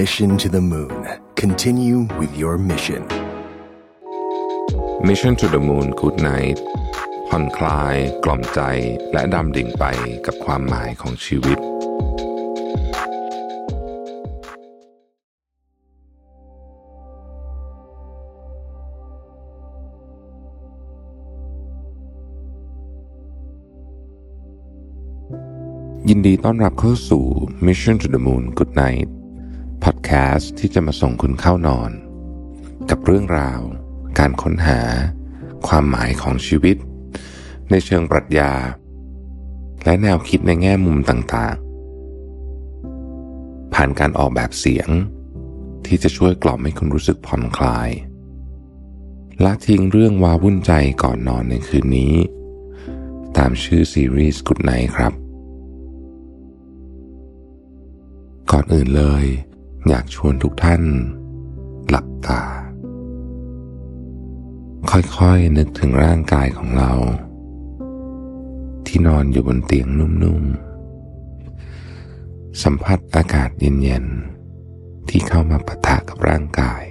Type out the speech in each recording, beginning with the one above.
Mission to the Moon. Continue with your mission. Mission to the Moon Good Night ผ่อนคลาย กล่อมใจ และดำดิ่งไปกับความหมายของชีวิต ยินดีต้อนรับเข้าสู่ Mission to the Moon Good Night พอดแคสต์ที่จะมาส่งคุณเข้านอน กับเรื่องราว การค้นหา ความหมายของชีวิต ในเชิงปรัชญา และแนวคิดในแง่มุมต่างๆ ผ่านการออกแบบเสียง ที่จะช่วยกล่อมให้คุณรู้สึกผ่อนคลายละทิ้งเรื่องวาวุ่นใจก่อนนอนในคืนนี้ ตามชื่อซีรีส์ Good Night ครับ ก่อนอื่นเลย อยากชวนทุกท่าน หลับตา ค่อยๆนึกถึงร่างกายของเรา ที่นอนอยู่บนเตียงนุ่มๆ สัมผัสอากาศเย็นๆ ที่เข้ามาปะทะกับร่างกาย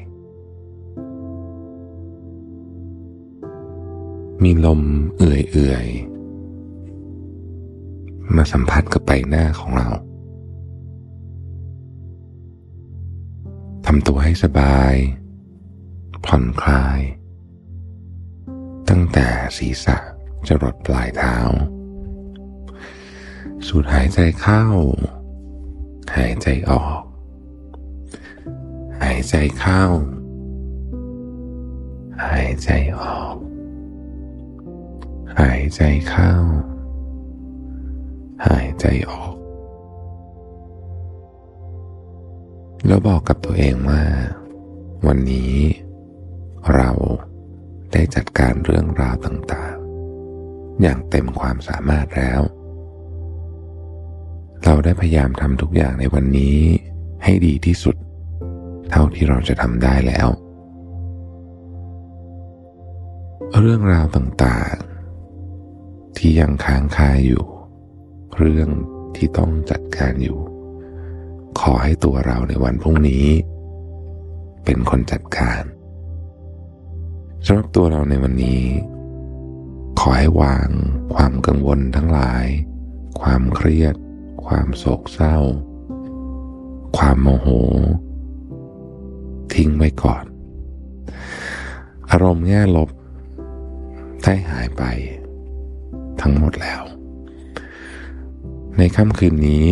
มีลมเอื่อยๆ มาสัมผัสกับใบหน้าของเราำตัวให้สบาย ผ่อนคลาย ตั้งแต่ศีรษะจะรดปลายเท้า สูดหายใจเข้า หายใจออก หายใจเข้า หายใจออก หายใจเข้า หายใจออก แล้วบอกกับตัวเองว่า วันนี้ เราได้จัดการเรื่องราวต่างๆ อย่างเต็มความสามารถแล้ว เราได้พยายามทำทุกอย่างในวันนี้ให้ดีที่สุด เท่าที่เราจะทำได้แล้ว เรื่องราวต่างๆ ที่ยังค้างคาอยู่ เรื่องที่ต้องจัดการอยู่ ขอให้ตัวเราในวันพรุ่งนี้ เป็นคนจัดการสำหรับตัวเราในวันนี้ ขอให้วางความกังวลทั้งหลาย ความเครียด ความโศกเศร้า ความโมโห ทิ้งไว้ก่อน อารมณ์แง่ลบได้หายไปทั้งหมดแล้ว ในค่ำคืนนี้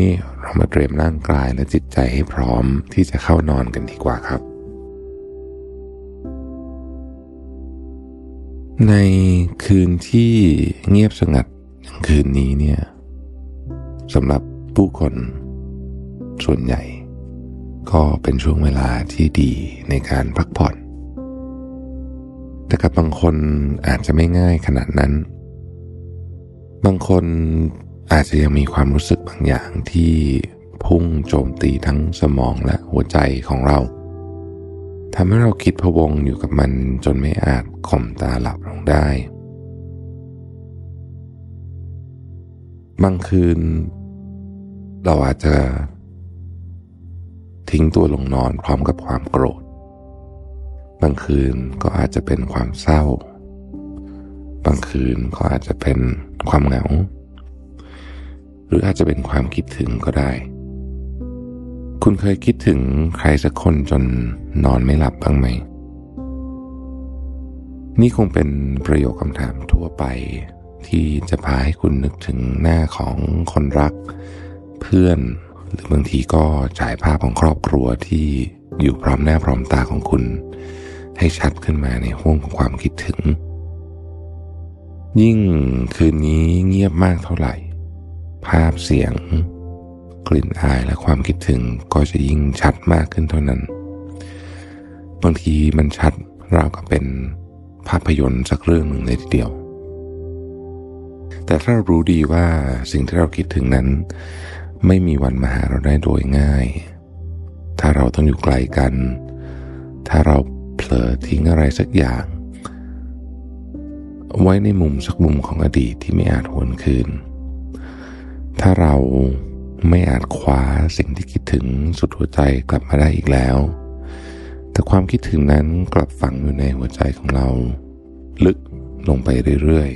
เรามาเตรียมร่างกายและจิตใจให้พร้อมที่จะเข้านอนกันดีกว่าครับ ในคืนที่เงียบสงัดอย่างคืนนี้เนี่ยสำหรับผู้คนส่วนใหญ่ ก็เป็นช่วงเวลาที่ดีในการพักผ่อน แต่กับบางคนอาจจะไม่ง่ายขนาดนั้น บางคน อาจจะยังมีความรู้สึกบางอย่างที่พุ่งโจมตีทั้งสมองและหัวใจของเราทำให้เราคิดพะวงอยู่กับมันจนไม่อาจข่มตาหลับลงได้ บางคืน เราอาจจะ ทิ้งตัวลงนอนพร้อมกับความโกรธ บางคืนก็อาจจะเป็นความเศร้า บางคืนก็อาจจะเป็นความเหงา หรืออาจจะเป็นความคิดถึงก็ได้ คุณเคยคิดถึงใครสักคนจนนอนไม่หลับบ้างไหม นี่คงเป็นประโยคคำถามทั่วไป ที่จะพาให้คุณนึกถึงหน้าของคนรัก เพื่อนหรือบางทีก็ฉายภาพของครอบครัวที่อยู่พร้อมหน้าพร้อมตาของคุณ ให้ชัดขึ้นมาในห้วงของความคิดถึง ยิ่งคืนนี้เงียบมากเท่าไหร่ ภาพเสียง กลิ่นอายและความคิดถึงก็จะยิ่งชัดมากขึ้นเท่านั้น บางทีมันชัดราวกับเป็นภาพยนตร์สักเรื่องหนึ่งเลยทีเดียว แต่ถ้าเรารู้ดีว่าสิ่งที่เราคิดถึงนั้น ไม่มีวันมาหาเราได้โดยง่าย ถ้าเราต้องอยู่ไกลกัน ถ้าเราเผลอทิ้งอะไรสักอย่าง ไว้ในมุมสักมุมของอดีตที่ไม่อาจหวนคืน ถ้าเราไม่อาจคว้าสิ่งที่คิดถึงสุดหัวใจกลับมาได้อีกแล้ว แต่ความคิดถึงนั้นกลับฝังอยู่ในหัวใจของเรา ลึกลงไปเรื่อย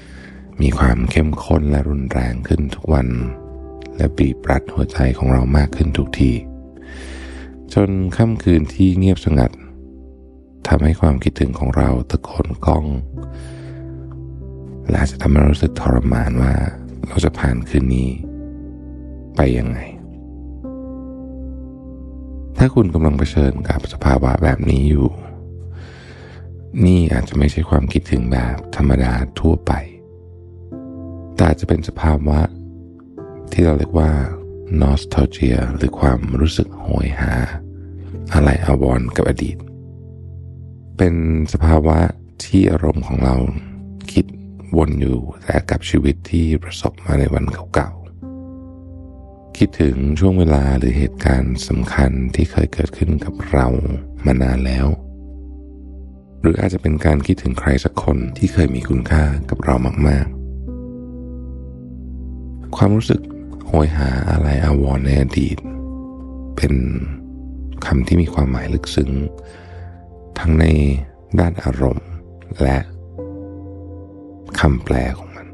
ๆ มีความเข้มข้นและรุนแรงขึ้นทุกวัน และบีบรัดหัวใจของเรามากขึ้นทุกที จนค่ำคืนที่เงียบสงัดทำให้ความคิดถึงของเราตะโกนก้อง และอาจะทำให้รู้สึกทรมานว่า เราจะผ่านคืนนี้ไปยังไง ถ้าคุณกำลังเผชิญกับสภาวะแบบนี้อยู่ นี่อาจจะไม่ใช่ความคิดถึงแบบธรรมดาทั่วไป แต่อาจจะเป็นสภาวะที่เราเรียกว่า nostalgia หรือความรู้สึกโหยหา อะไรอาวรกับอดีต เป็นสภาวะที่อารมณ์ของเรา วนอยู่แต่กับชีวิตที่ประสบมาในวันเก่าๆ คิดถึงช่วงเวลาหรือเหตุการณ์สำคัญที่เคยเกิดขึ้นกับเรามานานแล้ว หรืออาจจะเป็นการคิดถึงใครสักคนที่เคยมีคุณค่ากับเรามากๆ ความรู้สึกโหยหาอะไรอาวรณ์ในอดีต เป็นคำที่มีความหมายลึกซึ้ง ทั้งในด้านอารมณ์และ คำแปลของมัน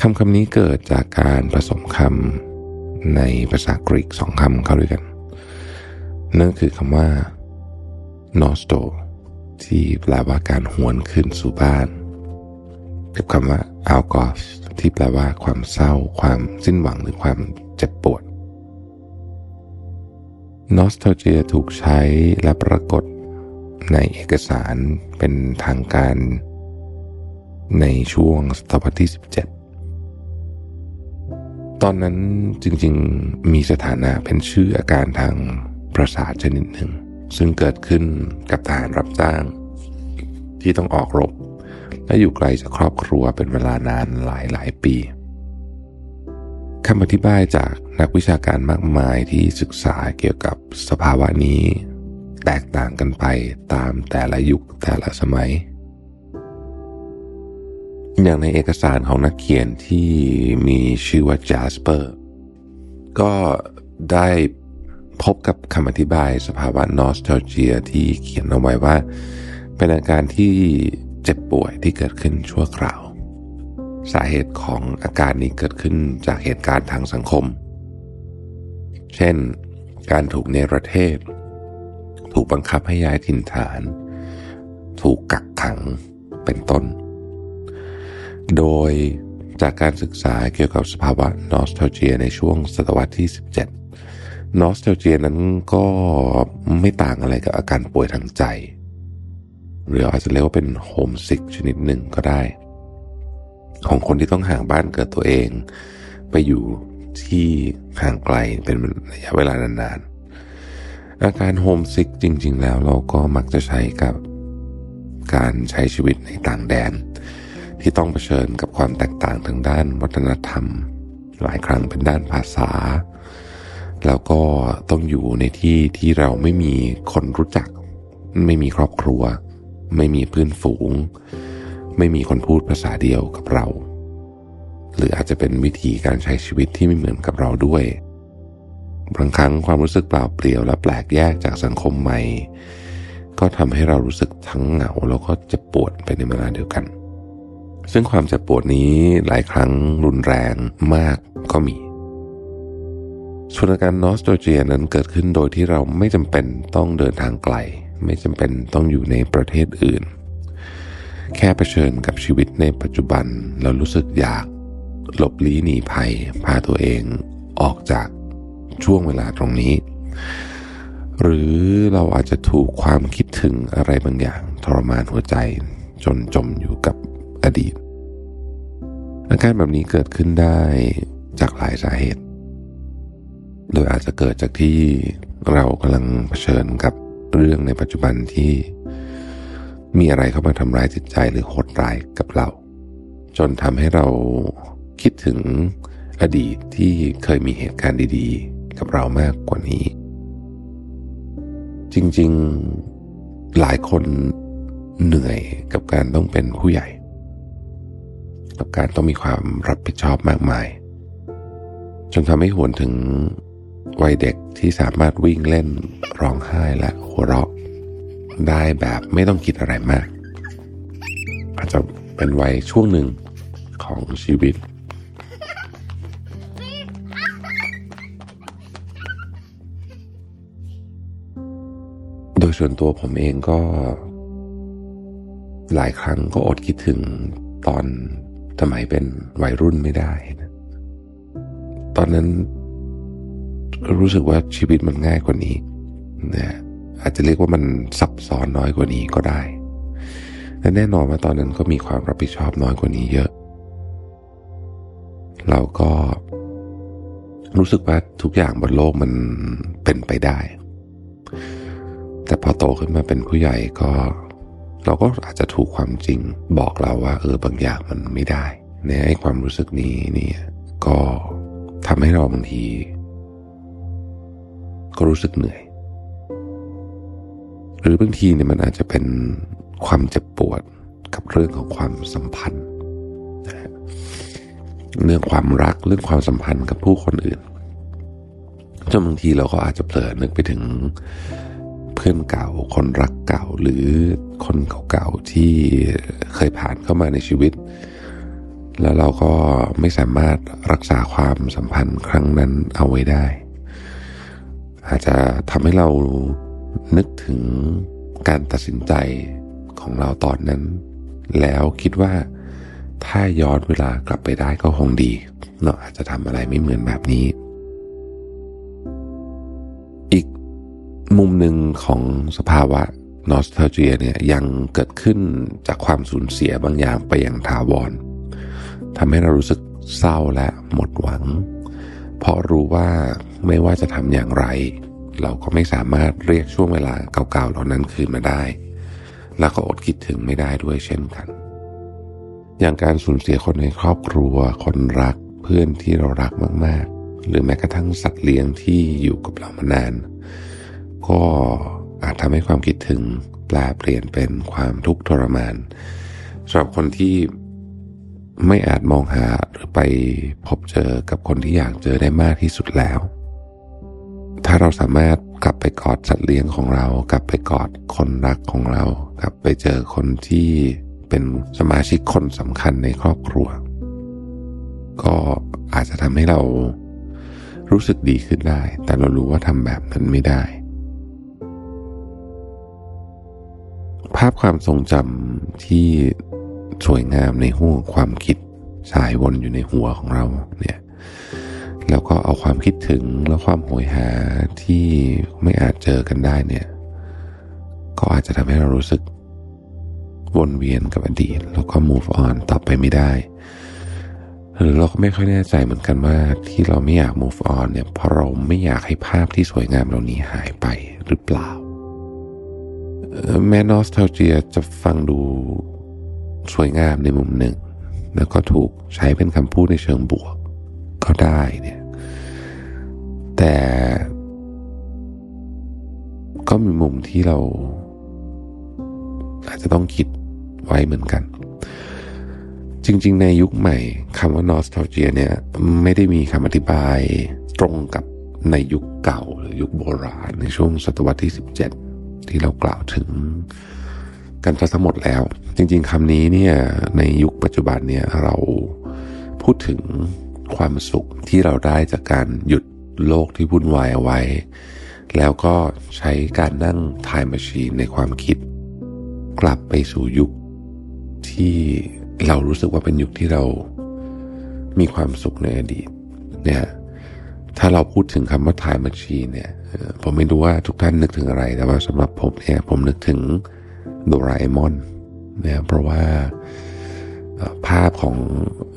คำคำนี้เกิดจากการผสมคำในภาษากรีกสองคำเข้าด้วยกัน นั่นคือคำว่า nosto ที่แปลว่าการหวนคืนสู่บ้านกับคำว่า algos ที่แปลว่าความเศร้า ความสิ้นหวังหรือความเจ็บปวด nostalgia ถูกใช้และปรากฏในเอกสารเป็นทางการ ในช่วงศตวรรษที่ 17 ตอนนั้นจริงๆมีสถานะเป็นชื่ออาการทางประสาทชนิดหนึ่ง ซึ่งเกิดขึ้นกับทหารรับจ้าง ที่ต้องออกรบ และอยู่ไกลจากครอบครัวเป็นเวลานานหลายหลายปีคำอธิบายจากนักวิชาการมากมายที่ศึกษาเกี่ยวกับสภาวะนี้ แตกต่างกันไปตามแต่ละยุคแต่ละสมัย อย่างในเอกสารของนักเขียนที่มีชื่อว่าจ a สเปอร์ก็ได้พบกับคำอธิบายสภาวะนอสเทลเจียที่เขียนเอาไว้ว่า เป็นอาการที่เจ็บป่วยที่เกิดขึ้นชั่วคราว สาเหตุของอาการนี้เกิดขึ้นจากเหตุการณ์ทางสังคม เช่น การถูกเนรเทศ ถูกบังคับให้ย้ายถิ่นฐาน ถูกกักขังเป็นต้น โดยจากการศึกษาเกี่ยวกับสภาวะ nostalgia ในช่วงศตวรรษที่ 17 nostalgia นั้นก็ไม่ต่างอะไรกับอาการป่วยทางใจ หรืออาจจะเรียกว่าเป็น homesick ชนิดหนึ่งก็ได้ ของคนที่ต้องห่างบ้านเกิดตัวเอง ไปอยู่ที่ห่างไกลเป็นระยะเวลานานๆ อาการ homesick จริง ๆ แล้วเราก็มักจะใช้กับการใช้ชีวิตในต่างแดน ที่ต้องเผชิญกับความแตกต่างทางด้านวัฒนธรรม หลายครั้งเป็นด้านภาษา แล้วก็ต้องอยู่ในที่ที่เราไม่มีคนรู้จัก ไม่มีครอบครัว ไม่มีเพื่อนฝูง ไม่มีคนพูดภาษาเดียวกับเรา หรืออาจจะเป็นวิธีการใช้ชีวิตที่ไม่เหมือนกับเราด้วยบางครั้งความรู้สึกเปล่าเปลี่ยวและแปลกแยกจากสังคมใหม่ ก็ทำให้เรารู้สึกทั้งเหงาแล้วก็จะปวดไปในเวลาเดียวกัน ซึ่งความเจ็บปวดนี้หลายครั้งรุนแรงมากก็มีส่วนอาการนอสโตเจียนั้นเกิดขึ้นโดยที่เราไม่จำเป็นต้องเดินทางไกล ไม่จำเป็นต้องอยู่ในประเทศอื่น แค่เผชิญกับชีวิตในปัจจุบันเรารู้สึกอยากหลบลี้หนีภัย พาตัวเองออกจากช่วงเวลาตรงนี้ หรือเราอาจจะถูกความคิดถึงอะไรบางอย่าง ทรมานหัวใจ จนจมอยู่กับ อดีต อาการแบบนี้เกิดขึ้นได้จากหลายสาเหตุ โดยอาจจะเกิดจากที่เรากำลังเผชิญกับเรื่องในปัจจุบันที่มีอะไรเข้ามาทำร้ายจิตใจหรือโหดร้ายกับเรา จนทำให้เราคิดถึงอดีตที่เคยมีเหตุการณ์ดีๆ กับเรามากกว่านี้ จริงๆหลายคนเหนื่อยกับการต้องเป็นผู้ใหญ่ กับการต้องมีความรับผิดชอบมากมาย จนทำให้หวนถึงวัยเด็กที่สามารถวิ่งเล่นร้องไห้และหัวเราะ ได้แบบไม่ต้องคิดอะไรมาก อาจจะเป็นวัยช่วงหนึ่งของชีวิต โดยส่วนตัวผมเองก็ หลายครั้งก็อดคิดถึงตอน สมัยเป็นวัยรุ่นไม่ได้นะตอนนั้นก็รู้สึกว่าชีวิตมันง่ายกว่านี้นะอาจจะเรียกว่ามันซับซ้อนน้อยกว่านี้ก็ได้และแน่นอนว่าตอนนั้นก็มีความรับผิดชอบน้อยกว่านี้เยอะ เราก็รู้สึกว่าทุกอย่างบนโลกมันเป็นไปได้ แต่พอโตขึ้นมาเป็นผู้ใหญ่ก็ เราก็อาจจะถูกความจริงบอกเราว่า เออบางอย่างมันไม่ได้เนี่ยไอ้ความรู้สึกนี้เนี่ยก็ทำให้เราบางที ก็รู้สึกเหนื่อย หรือบางทีเนี่ยมันอาจจะเป็นความเจ็บปวดกับเรื่องของความสัมพันธ์เรื่องความรักเรื่องความสัมพันธ์กับผู้คนอื่นจนบางทีเราก็อาจจะเผลอนึกไปถึง เพื่อนเก่า คนรักเก่าหรือคนเก่าๆที่เคยผ่านเข้ามาในชีวิต แล้วเราก็ไม่สามารถรักษาความสัมพันธ์ครั้งนั้นเอาไว้ได้ อาจจะทำให้เรานึกถึงการตัดสินใจของเราตอนนั้น แล้วคิดว่าถ้าย้อนเวลากลับไปได้ก็คงดีเราอาจจะทำอะไรไม่เหมือนแบบนี้ มุมหนึ่งของสภาวะนอสเทอร์เจียเนี่ยยังเกิดขึ้นจากความสูญเสียบางอย่างไปอย่างถาวรทำให้เรารู้สึกเศร้าและหมดหวัง เพราะรู้ว่าไม่ว่าจะทำอย่างไร เราก็ไม่สามารถเรียกช่วงเวลาเก่าๆเหล่านั้นคืนมาได้ แล้วก็อดคิดถึงไม่ได้ด้วยเช่นกัน อย่างการสูญเสียคนในครอบครัว คนรักเพื่อนที่เรารักมากๆ หรือแม้กระทั่งสัตว์เลี้ยงที่อยู่กับเรามานาน ก็อาจทำให้ความคิดถึงแปลเปลี่ยนเป็นความทุกข์ทรมานสำหรับคนที่ไม่อาจมองหาหรือไปพบเจอกับคนที่อยากเจอได้มากที่สุดแล้ว ถ้าเราสามารถกลับไปกอดสัตว์เลี้ยงของเรา กลับไปกอดคนรักของเรา กลับไปเจอคนที่เป็นสมาชิกคนสำคัญในครอบครัว ก็อาจจะทำให้เรารู้สึกดีขึ้นได้ แต่เรารู้ว่าทำแบบนั้นไม่ได้าพความทรงจำที่สวยงามในหัวงความคิดสายวนอยู่ในหัวของเราเนี่ยแล้วก็เอาความคิดถึงและความโหยหาที่ไม่อาจเจอกันได้เนี่ยก็อาจจะทำให้เรารู้สึกวนเวียนกับอดีต แล้วก็ move on ต่อไปไม่ได้ หรือเราก็ไม่ค่อยแน่ใจเหมือนกันว่าที่เราไม่อยาก move on เนี่ยเพราะเราไม่อยากให้ภาพที่สวยงามเหล่านี้หายไปหรือเปล่า แม้นอสเทลเจียจะฟังดูสวยงามในมุมหนึ่ง แล้วก็ถูกใช้เป็นคำพูดในเชิงบวก ก็ได้เนี่ย แต่ก็มีมุมที่เรา อาจจะต้องคิดไว้เหมือนกัน จริง ๆ ในยุคใหม่คำว่า nostalgia เนี่ย ไม่ได้มีคำอธิบายตรงกับในยุคเก่าหรือยุคโบราณในช่วงศตวรรษที่ 17 ที่เรากล่าวถึงกันทั้งหมดแล้ว จริง ๆคำนี้เนี่ยในยุคปัจจุบันเนี่ยเราพูดถึงความสุขที่เราได้จากการหยุดโลกที่วุ่นวายเอาไว้ แล้วก็ใช้การนั่งไทม์แมชชีนในความคิด กลับไปสู่ยุคที่เรารู้สึกว่าเป็นยุคที่เรามีความสุขในอดีตเนี่ย ถ้าเราพูดถึงคำว่า time machine เนี่ยผมไม่รู้ว่าทุกท่านนึกถึงอะไร แต่ว่าสำหรับผมเนี่ยผมนึกถึงโดราเอมอนนะเพราะว่าภาพของ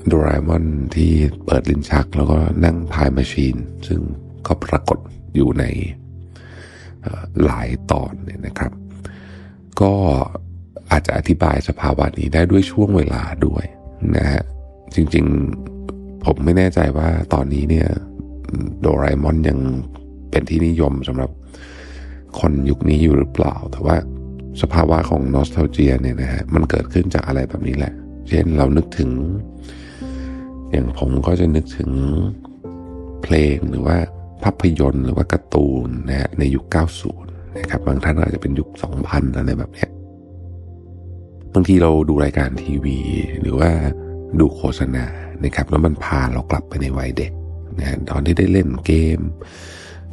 โดราเอมอนที่เปิดลิ้นชัก แล้วก็นั่งทายมาชีซึ่งก็ปรากฏอยู่ในหลายตอนเนี่ยนะครับ ก็อาจจะอธิบายสภาวะนี้ได้ด้วยช่วงเวลาด้วยนะฮะจริงๆผมไม่แน่ใจว่าตอนนี้เนี่ย โดราเอมอนยังเป็นที่นิยมสำหรับคนยุคนี้อยู่หรือเปล่า แต่ว่าสภาวะของนอสเทลเจียเนี่ยนะฮะมันเกิดขึ้นจากอะไรแบบนี้แหละ เช่นเรานึกถึง อย่างผมก็จะนึกถึงเพลงหรือว่าภาพยนตร์หรือว่าการ์ตูนนะฮะในยุค 90 นะครับ บางท่านอาจจะเป็นยุค 2000 อะไรแบบนี้บางทีเราดูรายการทีวี หรือว่าดูโฆษณานะครับ แล้วมันพาเรากลับไปในวัยเด็ก นะตอนที่ได้เล่นเกม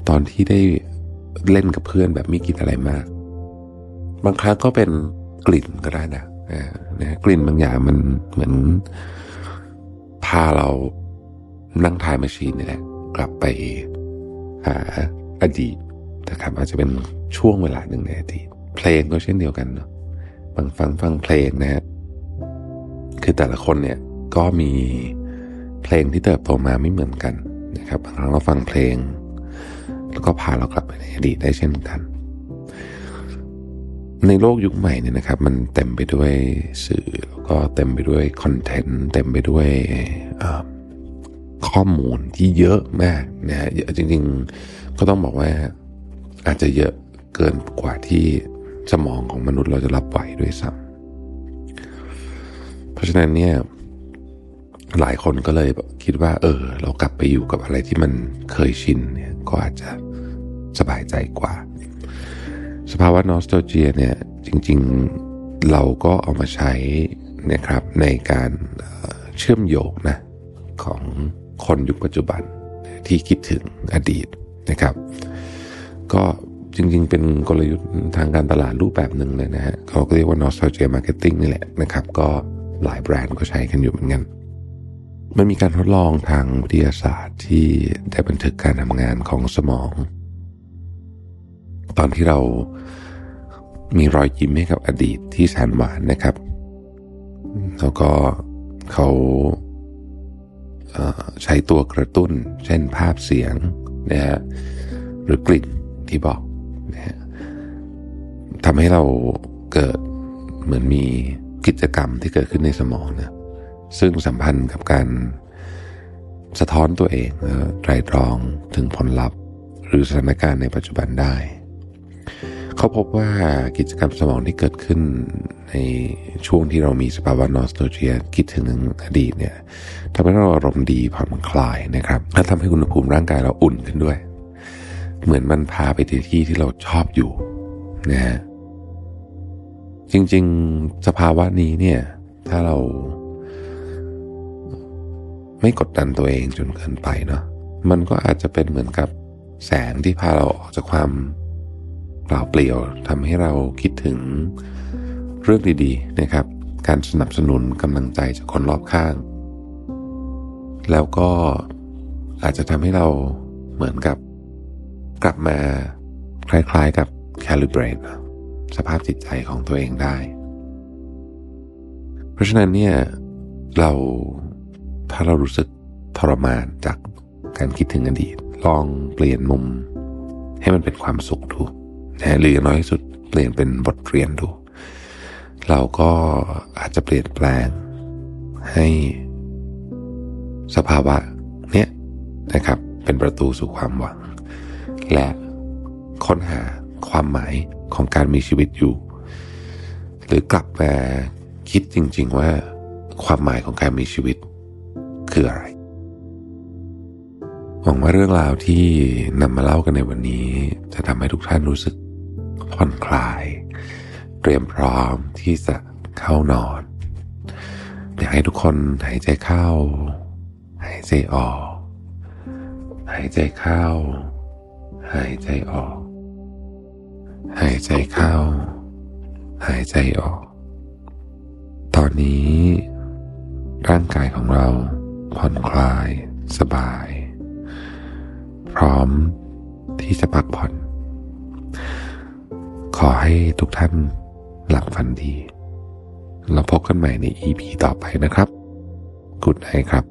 ตอนที่ได้เล่นกับเพื่อนแบบไม่คิดอะไรมาก บางครั้งก็เป็นกลิ่นก็ได้นะนะกลิ่นบางอย่างมันเหมือนพาเรานั่งทายมาชีนนี่แหละ กลับไปหาอดีตนะครับอาจจะเป็นช่วงเวลาหนึ่งในอดีตเพลงก็เช่นเดียวกันเนาะบางฟังฟังเพลงนะฮะคือแต่ละคนเนี่ยก็มีเพลงที่เติบโตมาไม่เหมือนกัน นะครับบางครั้งเราฟังเพลง แล้วก็พาเรากลับไปในอดีตได้เช่นกัน ในโลกยุคใหม่เนี่ยนะครับ มันเต็มไปด้วยสื่อแล้วก็เต็มไปด้วยคอนเทนต์เต็มไปด้วยข้อมูลที่เยอะมากนะฮะจริงๆก็ต้องบอกว่าอาจจะเยอะเกินกว่าที่สมองของมนุษย์เราจะรับไหวด้วยซ้ำเพราะฉะนั้นเนี่ย หลายคนก็เลยคิดว่า เออ เรากลับไปอยู่กับอะไรที่มันเคยชินเนี่ยก็อาจจะสบายใจกว่า สภาวะนอสโตเจียเนี่ยจริงๆเราก็เอามาใช้นะครับในการเชื่อมโยงนะของคนยุคปัจจุบันที่คิดถึงอดีตนะครับ ก็จริงๆ เป็นกลยุทธ์ทางการตลาดรูปแบบหนึ่งเลยนะฮะเขาก็เรียกว่า nostalgia marketing นี่แหละนะครับ ก็หลายแบรนด์ก็ใช้กันอยู่เหมือนกัน มันมีการทดลองทางวิทยาศาสตร์ที่ได้บันทึกการทำงานของสมอง ตอนที่เรามีรอยยิ้มให้กับอดีตที่แสนหวานนะครับ แล้วก็เขาใช้ตัวกระตุ้น เช่นภาพเสียงนะฮะหรือกลิ่นที่บอกนะฮะทำให้เราเกิดเหมือนมีกิจกรรมที่เกิดขึ้นในสมองนะ ซึ่งสัมพันธ์กับการสะท้อนตัวเองไตรตรองถึงผลลัพธ์ หรือสถานการณ์ในปัจจุบันได้ เขาพบว่ากิจกรรมสมองที่เกิดขึ้นในช่วงที่เรามีสภาวะนอสโตเจียคิดถึงอดีตเนี่ยทำให้เราอารมณ์ดีผ่อนคลายนะครับและทำให้อุณหภูมิร่างกายเราอุ่นขึ้นด้วย เหมือนมันพาไปที่ที่ที่เราชอบอยู่นะฮะจริงๆ สภาวะนี้เนี่ยถ้าเรา ไม่กดดันตัวเองจนเกินไปเนาะมันก็อาจจะเป็นเหมือนกับแสงที่พาเราออกจากความเปล่าเปลี่ยวทำให้เราคิดถึงเรื่องดีๆนะครับ การสนับสนุนกำลังใจจากคนรอบข้าง แล้วก็อาจจะทำให้เราเหมือนกับ กลับมาคล้ายๆกับ calibrate สภาพจิตใจของตัวเองได้ เพราะฉะนั้นเนี่ยเรา ถ้าเรารู้สึกทรมานจากการคิดถึงอดีต ลองเปลี่ยนมุม ให้มันเป็นความสุขดูนะหรือน้อยที่สุดเปลี่ยนเป็นบทเรียนดู เราก็อาจจะเปลี่ยนแปลงให้สภาวะเนี้ยนะครับเป็นประตูสู่ความหวัง และค้นหาความหมายของการมีชีวิตอยู่ หรือกลับมาคิดจริง ๆ ว่าความหมายของการมีชีวิต คืออะไร หวังว่าเรื่องราวที่นำมาเล่ากันในวันนี้ จะทำให้ทุกท่านรู้สึกผ่อนคลาย เตรียมพร้อมที่จะเข้านอนอยากให้ทุกคนหายใจเข้า หายใจออก หายใจเข้า หายใจออก หายใจเข้า หายใจออก ตอนนี้ร่างกายของเรา ผ่อนคลาย สบาย พร้อมที่จะพักผ่อน ขอให้ทุกท่านหลับฝันดี เราพบกันใหม่ใน EP ต่อไปนะครับ กุดไนครับ